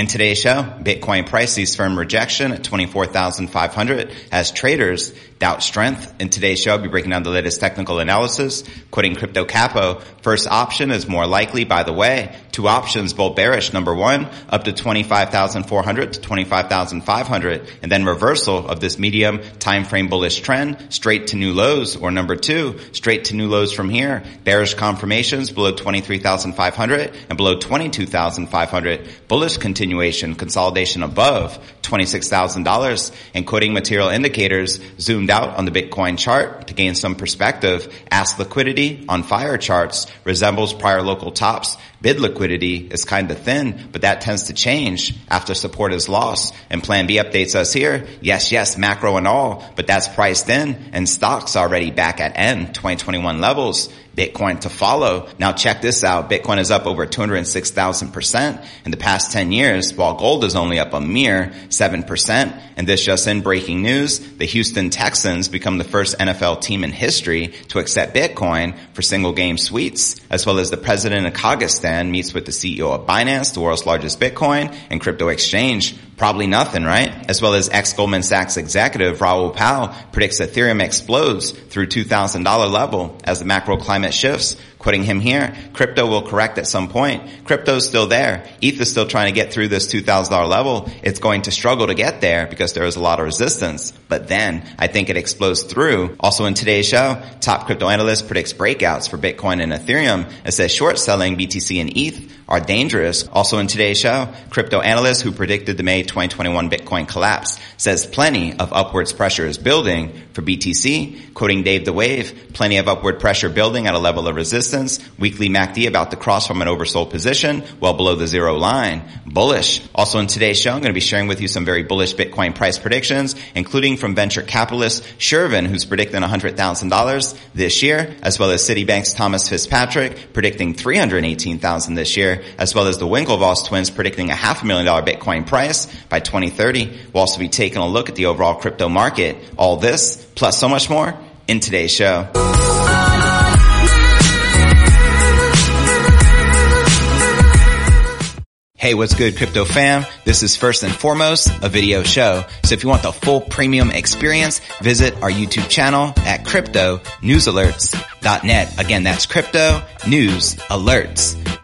In today's show, Bitcoin price sees firm rejection at 24,500 as traders doubt strength. In today's show, I'll be breaking down the latest technical analysis, quoting Crypto Capo. First option is more likely, by the way. Two options, both bearish. Number one, up to 25,400 to 25,500, and then reversal of this medium time frame bullish trend straight to new lows. Or number two, straight to new lows from here. Bearish confirmations below 23,500 and below 22,500. Bullish continuation, consolidation above $26,000 and quoting material indicators zoomed out on the Bitcoin chart to gain some perspective. Ask liquidity on FireCharts resembles prior local tops. Bid liquidity is kind of thin, but that tends to change after support is lost. And Plan B updates us here. Yes, yes, macro and all, but that's priced in and stocks already back at end 2021 levels. Bitcoin to follow. Now check this out. Bitcoin is up over 206,000% in the past 10 years, while gold is only up a mere 7%. And this just in breaking news, the Houston Texans become the first NFL team in history to accept Bitcoin for single game suites, as well as the president of Kazakhstan meets with the CEO of Binance, the world's largest Bitcoin and crypto exchange. Probably nothing, right? As well as ex-Goldman Sachs executive Raoul Pal predicts Ethereum explodes through $2,000 level as the macro climate shifts. Quoting him here, crypto will correct at some point. Crypto's still there. ETH is still trying to get through this $2,000 level. It's going to struggle to get there because there is a lot of resistance. But then I think it explodes through. Also in today's show, top crypto analyst predicts breakouts for Bitcoin and Ethereum and says short selling BTC and ETH are dangerous. Also in today's show, crypto analyst who predicted the May 2021 Bitcoin collapse says plenty of upwards pressure is building for BTC. Quoting Dave the Wave, plenty of upward pressure building at a level of resistance. Weekly MACD about to cross from an oversold position, well below the zero line. Bullish. Also in today's show, I'm going to be sharing with you some very bullish Bitcoin price predictions, including from venture capitalist Shervin, who's predicting $100,000 this year, as well as Citibank's Thomas Fitzpatrick predicting $318,000 this year, as well as the Winklevoss twins predicting a half a million dollar Bitcoin price by 2030. We'll also be taking a look at the overall crypto market. All this, plus so much more, in today's show. Hey, what's good, crypto fam? This is first and foremost a video show. So if you want the full premium experience, visit our YouTube channel at crypto cryptonewsalerts.net. Again, that's crypto news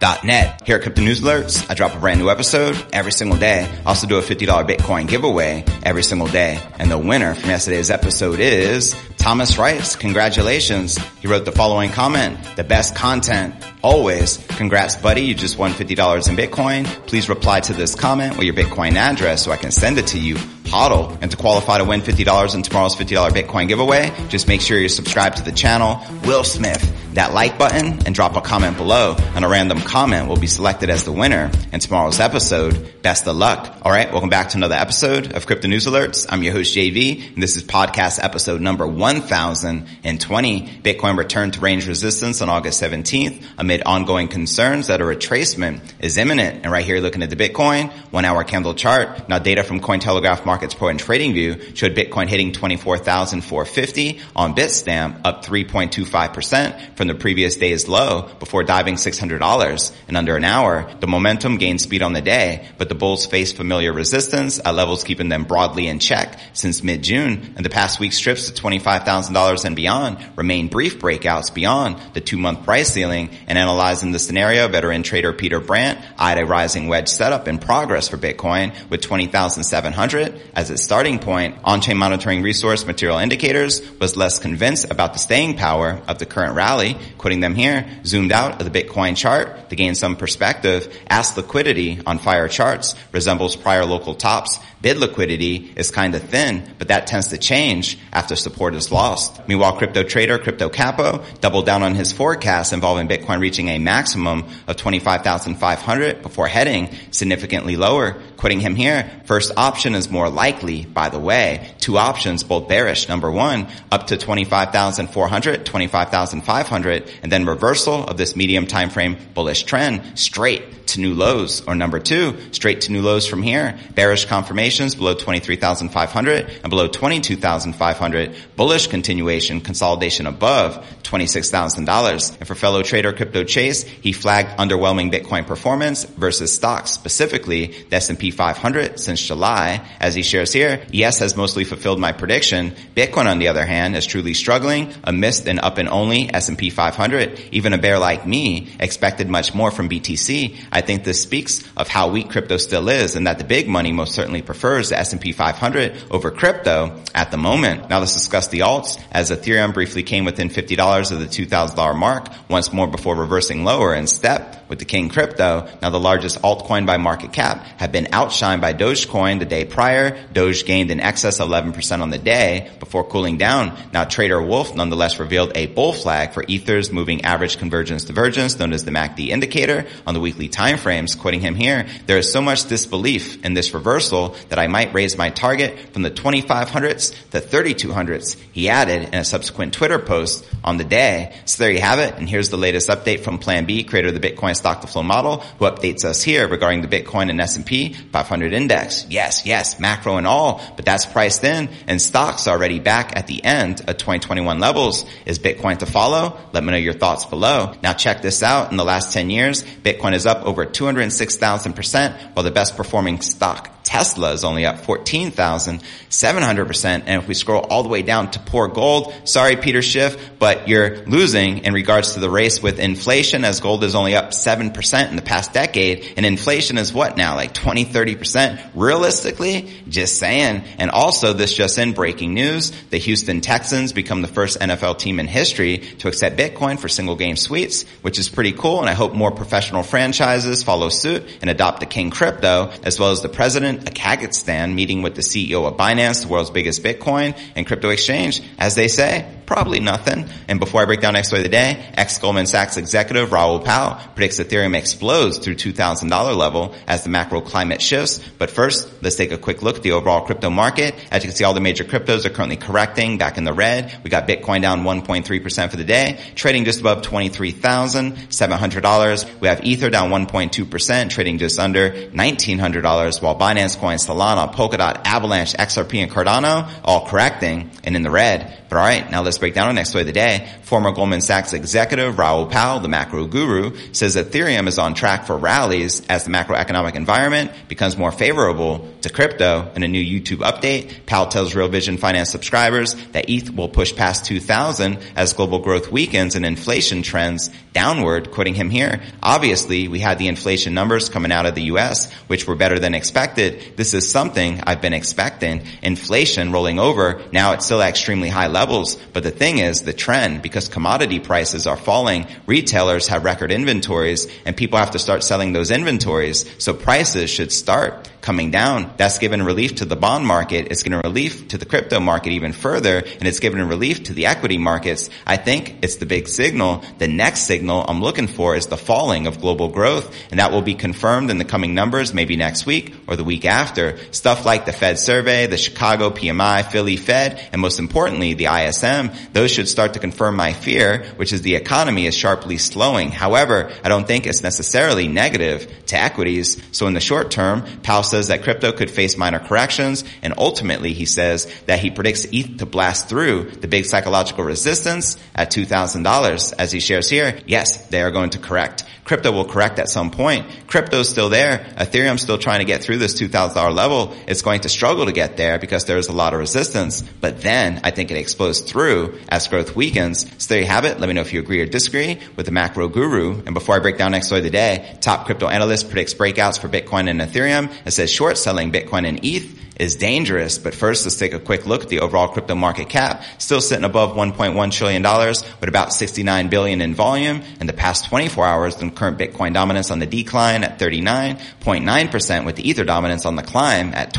alerts.net. Here at Crypto News Alerts, I drop a brand new episode every single day. I also do a $50 Bitcoin giveaway every single day. And the winner from yesterday's episode is Thomas Rice. Congratulations. He wrote the following comment. The best content always. Congrats, buddy. You just won $50 in Bitcoin. Please reply to this comment with your Bitcoin address so I can send it to you. HODL. And to qualify to win $50 in tomorrow's $50 Bitcoin giveaway, just make sure you're subscribed to the channel. Will Smith, that like button and drop a comment below and a random comment will be selected as the winner in tomorrow's episode. Best of luck. All right. Welcome back to another episode of Crypto News Alerts. I'm your host JV and this is podcast episode number 1020. Bitcoin returned to range resistance on August 17th amid ongoing concerns that a retracement is imminent. And right here looking at the Bitcoin one hour candle chart. Now data from Cointelegraph Markets Pro and TradingView showed Bitcoin hitting 24,450 on Bitstamp up 3.25% from the previous day's low before diving $600 in under an hour. The momentum gained speed on the day, but the bulls faced familiar resistance at levels keeping them broadly in check since mid-June and the past week's strips to $25,000 and beyond remain brief breakouts beyond the two-month price ceiling and analyzing the scenario, veteran trader Peter Brandt eyed a rising wedge setup in progress for Bitcoin with 20,700 as its starting point. On-chain monitoring resource material indicators was less convinced about the staying power of the current rally, quoting them here, zoomed out of the Bitcoin chart to gain some perspective, asked liquidity on FireCharts resembles prior local tops Bid liquidity is kind of thin, but that tends to change after support is lost. Meanwhile, crypto trader Crypto Capo doubled down on his forecast involving Bitcoin reaching a maximum of 25,500 before heading significantly lower. Quitting him here, first option is more likely, by the way, two options, both bearish. Number one, up to 25,400, 25,500, and then reversal of this medium time frame bullish trend straight to new lows. Or number two, straight to new lows from here. Bearish confirmations below 23,500 and below 22,500. Bullish continuation, consolidation above $26,000. And for fellow trader Crypto Chase, he flagged underwhelming Bitcoin performance versus stocks, specifically the S&P 500 since July. As he shares here, yes, has mostly fulfilled my prediction. Bitcoin, on the other hand, is truly struggling amidst an up and only S&P 500. Even a bear like me expected much more from BTC. I think this speaks of how weak crypto still is and that the big money most certainly prefers the S&P 500 over crypto at the moment. Now let's discuss the alts as Ethereum briefly came within $50 of the $2,000 mark once more before reversing lower in step with the King Crypto, now the largest altcoin by market cap, had been outshined by Dogecoin the day prior. Doge gained in excess of 11% on the day before cooling down. Now Trader Wolf nonetheless revealed a bull flag for Ether's moving average convergence divergence known as the MACD indicator on the weekly timeframes. Quoting him here, there is so much disbelief in this reversal that I might raise my target from the 2500s to 3200s. He added in a subsequent Twitter post on the day. So there you have it. And here's the latest update from Plan B, creator of the Bitcoin stock to flow model who updates us here regarding the Bitcoin and S&P 500 index. Yes, yes, macro and all, but that's priced in and stocks already back at the end of 2021 levels. Is Bitcoin to follow? Let me know your thoughts below. Now check this out. In the last 10 years, Bitcoin is up over 206,000% while the best performing stock Tesla is only up 14,700%. And if we scroll all the way down to poor gold, sorry, Peter Schiff, but you're losing in regards to the race with inflation as gold is only up 7% in the past decade. And inflation is what now? Like 20, 30%? Realistically? Just saying. And also this just in breaking news, the Houston Texans become the first NFL team in history to accept Bitcoin for single game suites, which is pretty cool. And I hope more professional franchises follow suit and adopt the King crypto as well as the president a Kazakhstan meeting with the CEO of Binance, the world's biggest Bitcoin and crypto exchange. As they say, probably nothing. And before I break down next story of the day, ex-Goldman Sachs executive Raoul Pal predicts Ethereum explodes through $2,000 level as the macro climate shifts. But first, let's take a quick look at the overall crypto market. As you can see, all the major cryptos are currently correcting back in the red. We got Bitcoin down 1.3% for the day, trading just above $23,700. We have Ether down 1.2%, trading just under $1,900, while Binance Coin, Solana, Polkadot, Avalanche, XRP, and Cardano all correcting and in the red. But alright, now let's break down our next story of the day. Former Goldman Sachs executive Raoul Pal, the macro guru, says Ethereum is on track for rallies as the macroeconomic environment becomes more favorable to crypto. In a new YouTube update, Pal tells Real Vision Finance subscribers that ETH will push past 2000 as global growth weakens and inflation trends downward, quoting him here. Obviously, we had the inflation numbers coming out of the US, which were better than expected. This is something I've been expecting. Inflation rolling over. Now it's still at extremely high levels. But the thing is, the trend, because commodity prices are falling, retailers have record inventories and people have to start selling those inventories. So prices should start coming down. That's given relief to the bond market. It's given relief to the crypto market even further, and it's given relief to the equity markets. I think it's the big signal. The next signal I'm looking for is the falling of global growth, and that will be confirmed in the coming numbers, maybe next week or the week after. Stuff like the Fed survey, the Chicago PMI, Philly Fed, and most importantly, the ISM, those should start to confirm my fear, which is the economy is sharply slowing. However, I don't think it's necessarily negative to equities. So in the short term, Powell says that crypto could face minor corrections, and ultimately he says that he predicts ETH to blast through the big psychological resistance at $2,000. As he shares here, yes, they are going to correct. Crypto will correct at some point. Crypto's still there. Ethereum's still trying to get through this $2,000 level. It's going to struggle to get there because there's a lot of resistance. But then I think it explodes through as growth weakens. So there you have it. Let me know if you agree or disagree with the macro guru. And before I break down next story of the day, top crypto analyst predicts breakouts for Bitcoin and Ethereum. It says short selling Bitcoin and ETH is dangerous. But first, let's take a quick look at the overall crypto market cap. Still sitting above $1.1 trillion with about 69 billion in volume. In the past 24 hours, the current Bitcoin dominance on the decline at 39.9% with the Ether dominance on the climb at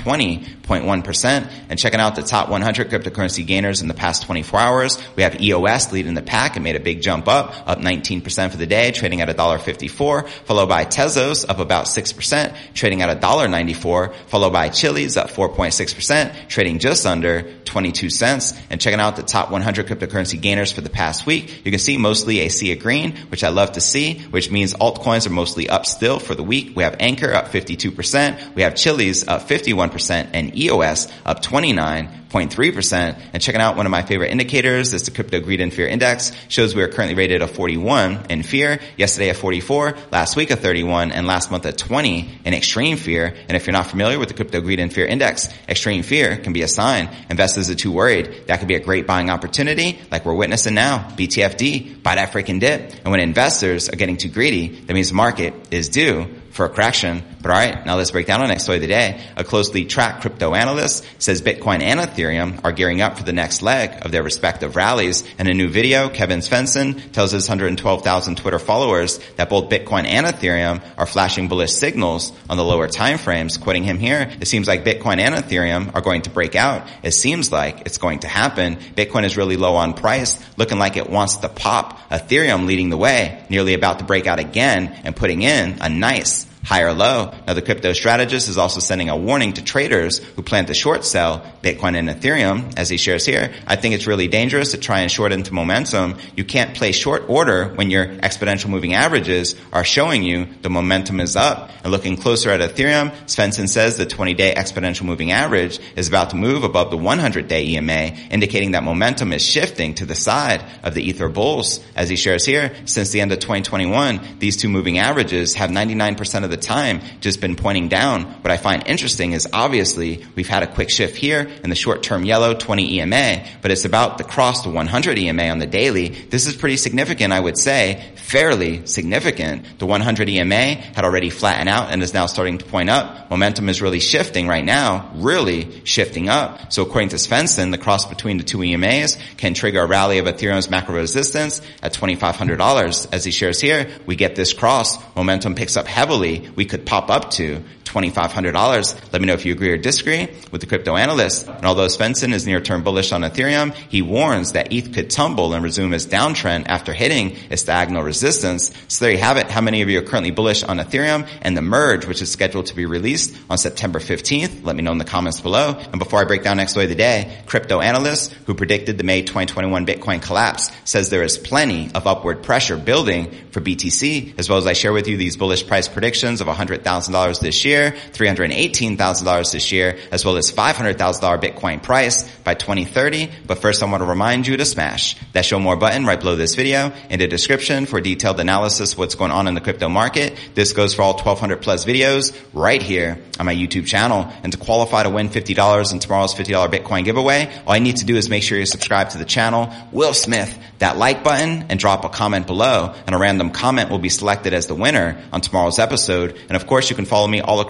20.1%. And checking out the top 100 cryptocurrency gainers in the past 24 hours, we have EOS leading the pack and made a big jump up, up 19% for the day, trading at $1.54, followed by Tezos up about 6%, trading at $1.94 followed by Chiliz up 4.6%, trading just under 22 cents. And checking out the top 100 cryptocurrency gainers for the past week, you can see mostly a sea of green, which I love to see, which means altcoins are mostly up still for the week. We have Anchor up 52%, we have Chiliz up 51%, and EOS up 29 0.3%. And checking out one of my favorite indicators is the crypto greed and fear index shows we are currently rated a 41 in fear. Yesterday a 44, last week a 31, and last month a 20 in extreme fear. And if you're not familiar with the crypto greed and fear index, extreme fear can be a sign investors are too worried. That could be a great buying opportunity like we're witnessing now. BTFD, buy that freaking dip. And when investors are getting too greedy, that means the market is due for a correction. But all right, now let's break down our next story of the day. A closely tracked crypto analyst says Bitcoin and Ethereum are gearing up for the next leg of their respective rallies. In a new video, Kevin Svensson tells his 112,000 Twitter followers that both Bitcoin and Ethereum are flashing bullish signals on the lower time frames. Quoting him here, it seems like Bitcoin and Ethereum are going to break out. It seems like it's going to happen. Bitcoin is really low on price, looking like it wants to pop. Ethereum leading the way, nearly about to break out again and putting in a nice high or low. Now the crypto strategist is also sending a warning to traders who plan to short sell Bitcoin and Ethereum as he shares here. I think it's really dangerous to try and short into momentum. You can't play short order when your exponential moving averages are showing you the momentum is up. And looking closer at Ethereum, Svensson says the 20 day exponential moving average is about to move above the 100 day EMA, indicating that momentum is shifting to the side of the Ether bulls. As he shares here, since the end of 2021, these two moving averages have 99% of the time just been pointing down. What I find interesting is obviously we've had a quick shift here in the short term yellow 20 EMA, but it's about the cross to 100 EMA on the daily. This is pretty significant, I would say, fairly significant. The 100 EMA had already flattened out and is now starting to point up. Momentum is really shifting right now, really shifting up. So according to Svensson, the cross between the two EMAs can trigger a rally of Ethereum's macro resistance at $2,500. As he shares here, we get this cross, momentum picks up heavily, we could pop up to $2,500. Let me know if you agree or disagree with the crypto analyst. And although Svensson is near term bullish on Ethereum, he warns that ETH could tumble and resume its downtrend after hitting its diagonal resistance. So there you have it. How many of you are currently bullish on Ethereum and the merge, which is scheduled to be released on September 15th? Let me know in the comments below. And before I break down next story of the day, crypto analyst who predicted the May 2021 Bitcoin collapse says there is plenty of upward pressure building for BTC, as well as I share with you these bullish price predictions of $100,000 this year year, $318,000 this year, as well as $500,000 Bitcoin price by 2030. But first I want to remind you to smash that show more button right below this video in the description for detailed analysis of what's going on in the crypto market. This goes for all 1200 plus videos right here on my YouTube channel. And to qualify to win $50 in tomorrow's $50 Bitcoin giveaway, all I need to do is make sure you subscribe to the channel, Will Smith, that like button, and drop a comment below. And a random comment will be selected as the winner on tomorrow's episode. And of course, you can follow me all across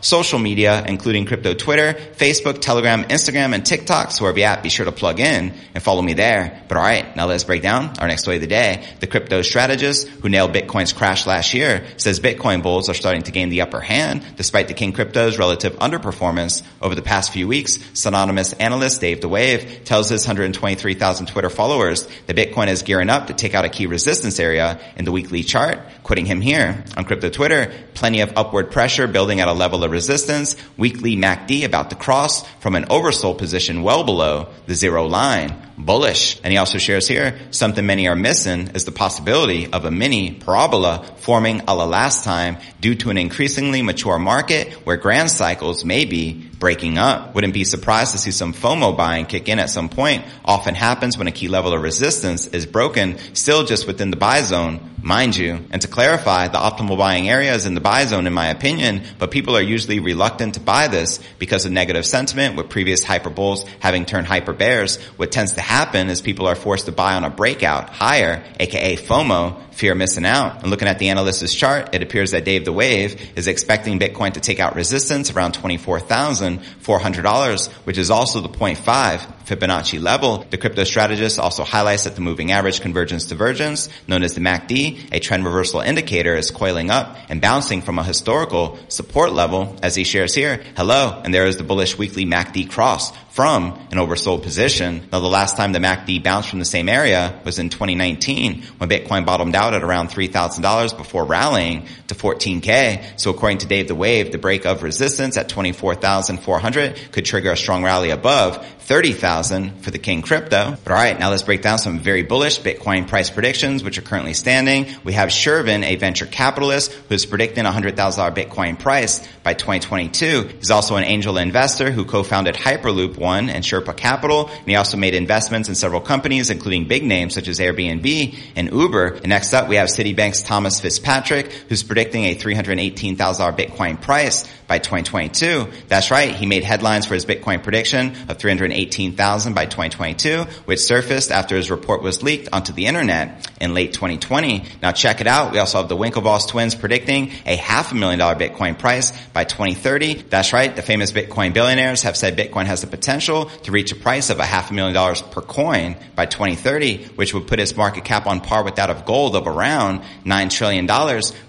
social media, including crypto Twitter, Facebook, Telegram, Instagram, and TikTok. So wherever you're at, be sure to plug in and follow me there. But alright, now let's break down our next story of the day. The crypto strategist who nailed Bitcoin's crash last year says Bitcoin bulls are starting to gain the upper hand despite the King Crypto's relative underperformance over the past few weeks. Synonymous analyst Dave the Wave tells his 123,000 Twitter followers that Bitcoin is gearing up to take out a key resistance area in the weekly chart. Quoting him here on crypto Twitter, plenty of upward pressure building at a level of resistance, weekly MACD about to cross from an oversold position well below the zero line. Bullish. And he also shares here, something many are missing is the possibility of a mini parabola forming a la last time due to an increasingly mature market where grand cycles may be breaking up. Wouldn't be surprised to see some FOMO buying kick in at some point. Often happens when a key level of resistance is broken, still just within the buy zone, mind you. And to clarify, the optimal buying area is in the buy zone in my opinion, but people are usually reluctant to buy this because of negative sentiment with previous hyper bulls having turned hyper bears. What tends to happen is people are forced to buy on a breakout higher, aka FOMO, fear missing out. And looking at the analyst's chart, it appears that Dave the Wave is expecting Bitcoin to take out resistance around $24,400, which is also the 0.5 Fibonacci level. The crypto strategist also highlights that the moving average convergence divergence, known as the MACD, a trend reversal indicator, is coiling up and bouncing from a historical support level, as he shares here. Hello, and there is the bullish weekly MACD cross from an oversold position. Now the last time the MACD bounced from the same area was in 2019 when Bitcoin bottomed out at around $3,000 before rallying to 14K. So according to Dave the Wave, the break of resistance at 24,400 could trigger a strong rally above 30,000 for the King crypto. But alright, now let's break down some very bullish Bitcoin price predictions, which are currently standing. We have Shervin, a venture capitalist who's predicting a $100,000 Bitcoin price by 2022. He's also an angel investor who co-founded Hyperloop One and Sherpa Capital. And he also made investments in several companies, including big names such as Airbnb and Uber. And next up, we have Citibank's Thomas Fitzpatrick, who's predicting a $318,000 Bitcoin price by 2022. That's right. He made headlines for his Bitcoin prediction of 318,000 by 2022, which surfaced after his report was leaked onto the internet in late 2020. Now check it out. We also have the Winklevoss twins predicting a half a million dollar Bitcoin price by 2030. That's right. The famous Bitcoin billionaires have said Bitcoin has the potential to reach a price of a half a million dollars per coin by 2030, which would put its market cap on par with that of gold of around $9 trillion.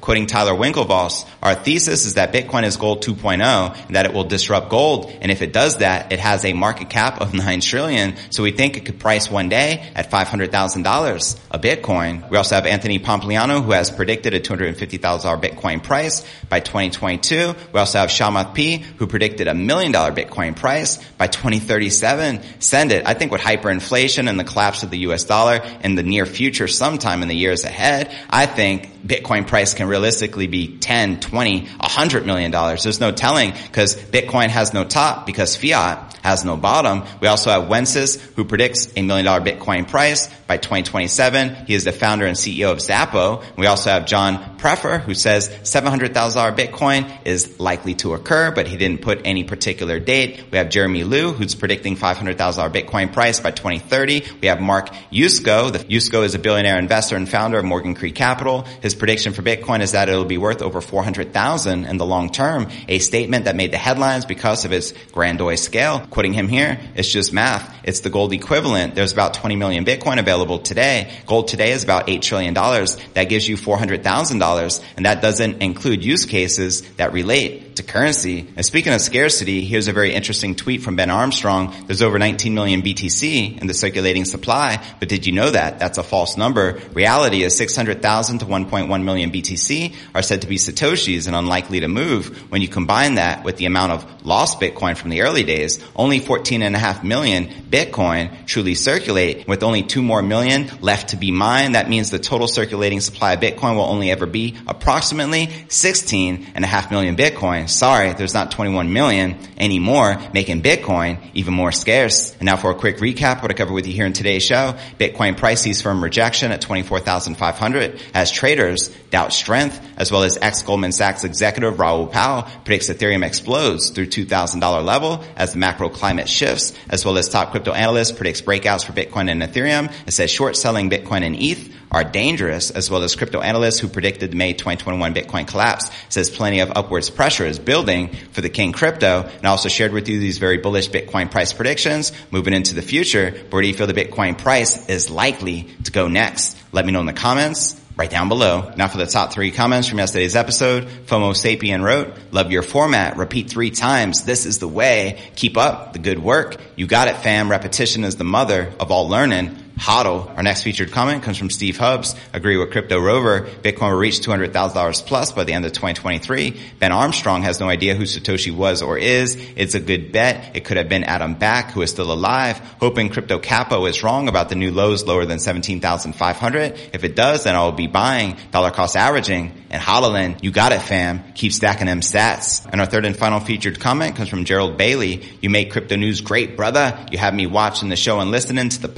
Quoting Tyler Winklevoss, our thesis is that Bitcoin is gold 2.0 and oh, that it will disrupt gold. And if it does that, it has a market cap of 9 trillion. So we think it could price one day at $500,000 a Bitcoin. We also have Anthony Pompliano who has predicted a $250,000 Bitcoin price by 2022. We also have Chamath P who predicted a million dollar Bitcoin price by 2037. Send it. I think with hyperinflation and the collapse of the US dollar in the near future sometime in the years ahead, I think Bitcoin price can realistically be 10, 20, 100 million dollars. There's no telling because Bitcoin has no top because fiat has no bottom. We also have Wences who predicts a million dollar Bitcoin price by 2027. He is the founder and CEO of Xapo. We also have John Pfeffer who says $700,000 Bitcoin is likely to occur, but he didn't put any particular date. We have Jeremy Liew, who's predicting $500,000 Bitcoin price by 2030. We have Mark Yusko. The Yusko is a billionaire investor and founder of Morgan Creek Capital. His prediction for Bitcoin is that it'll be worth over $400,000 in the long term, a statement that made the headlines because of its grandiose scale. Quoting him here, it's just math. It's the gold equivalent. There's about 20 million Bitcoin available today. Gold today is about $8 trillion. That gives you $400,000 and that doesn't include use cases that relate to currency. And speaking of scarcity, here's a very interesting tweet from Ben Armstrong. There's over 19 million BTC in the circulating supply, but did you know that? That's a false number. Reality is 600,000 to 1.1 million BTC are said to be Satoshis and unlikely to move. When you combine that with the amount of lost Bitcoin from the early days, only 14 and a half million Bitcoin truly circulate with only two more million left to be mined. That means the total circulating supply of Bitcoin will only ever be approximately 16 and a half million Bitcoin. Sorry, there's not 21 million anymore, making Bitcoin even more scarce. And now for a quick recap, what I covered with you here in today's show, Bitcoin price sees firm rejection at 24,500 as traders doubt strength, as well as ex-Goldman Sachs executive Raoul Pal predicts Ethereum explodes through $2,000 level as the macro climate shifts, as well as top crypto analyst predicts breakouts for Bitcoin and Ethereum. It says short selling Bitcoin and ETH are dangerous, as well as crypto analysts who predicted the May 2021 Bitcoin collapse says plenty of upwards pressure is building for the King crypto. And I also shared with you these very bullish Bitcoin price predictions moving into the future. Where do you feel the Bitcoin price is likely to go next? Let me know in the comments right down below. Now for the top three comments from yesterday's episode, FOMO Sapien wrote, love your format, repeat three times, this is the way, keep up the good work, you got it fam, repetition is the mother of all learning, HODL. Our next featured comment comes from Steve Hubbs. Agree with Crypto Rover. Bitcoin will reach $200,000 plus by the end of 2023. Ben Armstrong has no idea who Satoshi was or is. It's a good bet. It could have been Adam Back, who is still alive. Hoping Crypto Capo is wrong about the new lows lower than 17,500. If it does, then I will be buying dollar cost averaging and HODLing. You got it, fam. Keep stacking them sats. And our third and final featured comment comes from Gerald Bailey. You make crypto news great, brother. You have me watching the show and listening to the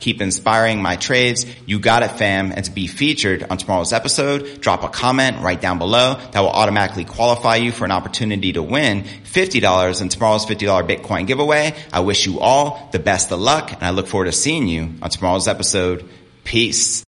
Keep inspiring my trades. You got it, fam. And to be featured on tomorrow's episode, drop a comment right down below that will automatically qualify you for an opportunity to win $50 in tomorrow's $50 Bitcoin giveaway. I wish you all the best of luck and I look forward to seeing you on tomorrow's episode. Peace.